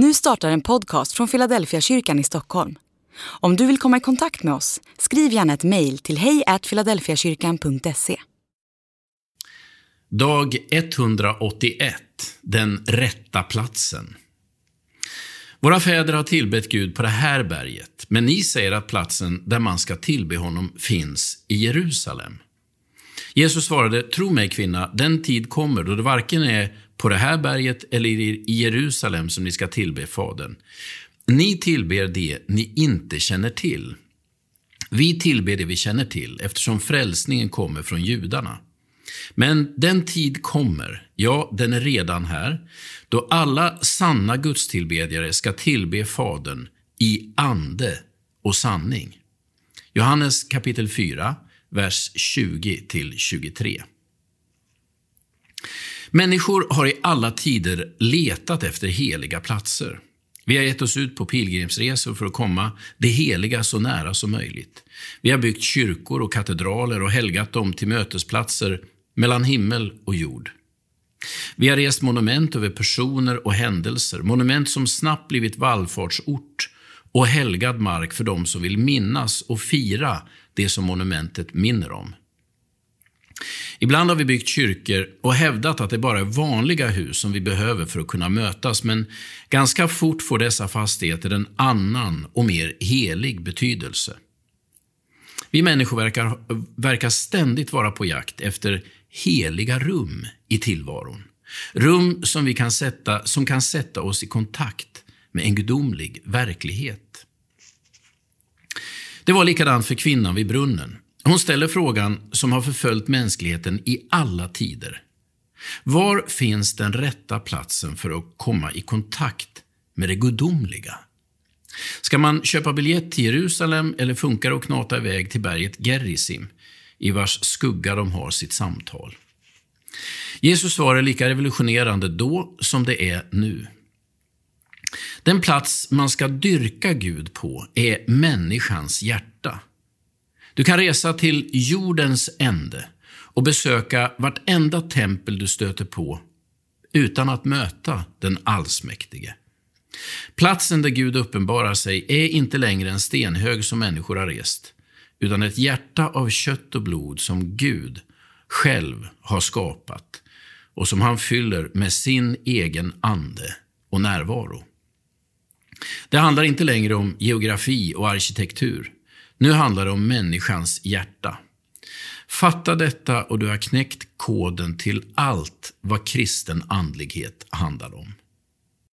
Nu startar en podcast från Philadelphia kyrkan i Stockholm. Om du vill komma i kontakt med oss, skriv gärna ett mejl till hejfiladelfiakyrkan.se. Dag 181, den rätta platsen. Våra fäder har tillbett Gud på det här berget, men ni säger att platsen där man ska tillbe honom finns i Jerusalem. Jesus svarade, tro mig kvinna, den tid kommer då det varken är på det här berget eller i Jerusalem som ni ska tillbe Fadern. Ni tillber det ni inte känner till. Vi tillber det vi känner till, eftersom frälsningen kommer från judarna. Men den tid kommer, ja, den är redan här, då alla sanna gudstillbedjare ska tillbe Fadern i ande och sanning. Johannes kapitel 4, vers 20-23. Människor har i alla tider letat efter heliga platser. Vi har gett oss ut på pilgrimsresor för att komma det heliga så nära som möjligt. Vi har byggt kyrkor och katedraler och helgat dem till mötesplatser mellan himmel och jord. Vi har rest monument över personer och händelser, monument som snabbt blivit vallfartsort och helgad mark för dem som vill minnas och fira det som monumentet minner om. Ibland har vi byggt kyrkor och hävdat att det bara är vanliga hus som vi behöver för att kunna mötas, men ganska fort får dessa fastigheter en annan och mer helig betydelse. Vi människor verkar, verkar ständigt vara på jakt efter heliga rum i tillvaron. Rum som, vi kan sätta, som kan sätta oss i kontakt med en gudomlig verklighet. Det var likadant för kvinnan vid brunnen. Hon ställer frågan som har förföljt mänskligheten i alla tider. Var finns den rätta platsen för att komma i kontakt med det gudomliga? Ska man köpa biljett till Jerusalem eller funkar det att knata iväg till berget Gerizim, i vars skugga de har sitt samtal? Jesus svar är lika revolutionerande då som det är nu. Den plats man ska dyrka Gud på är människans hjärta. Du kan resa till jordens ände och besöka vartenda tempel du stöter på utan att möta den allsmäktige. Platsen där Gud uppenbarar sig är inte längre en stenhög som människor har rest, utan ett hjärta av kött och blod som Gud själv har skapat och som han fyller med sin egen ande och närvaro. Det handlar inte längre om geografi och arkitektur. Nu handlar det om människans hjärta. Fatta detta och du har knäckt koden till allt vad kristen andlighet handlar om.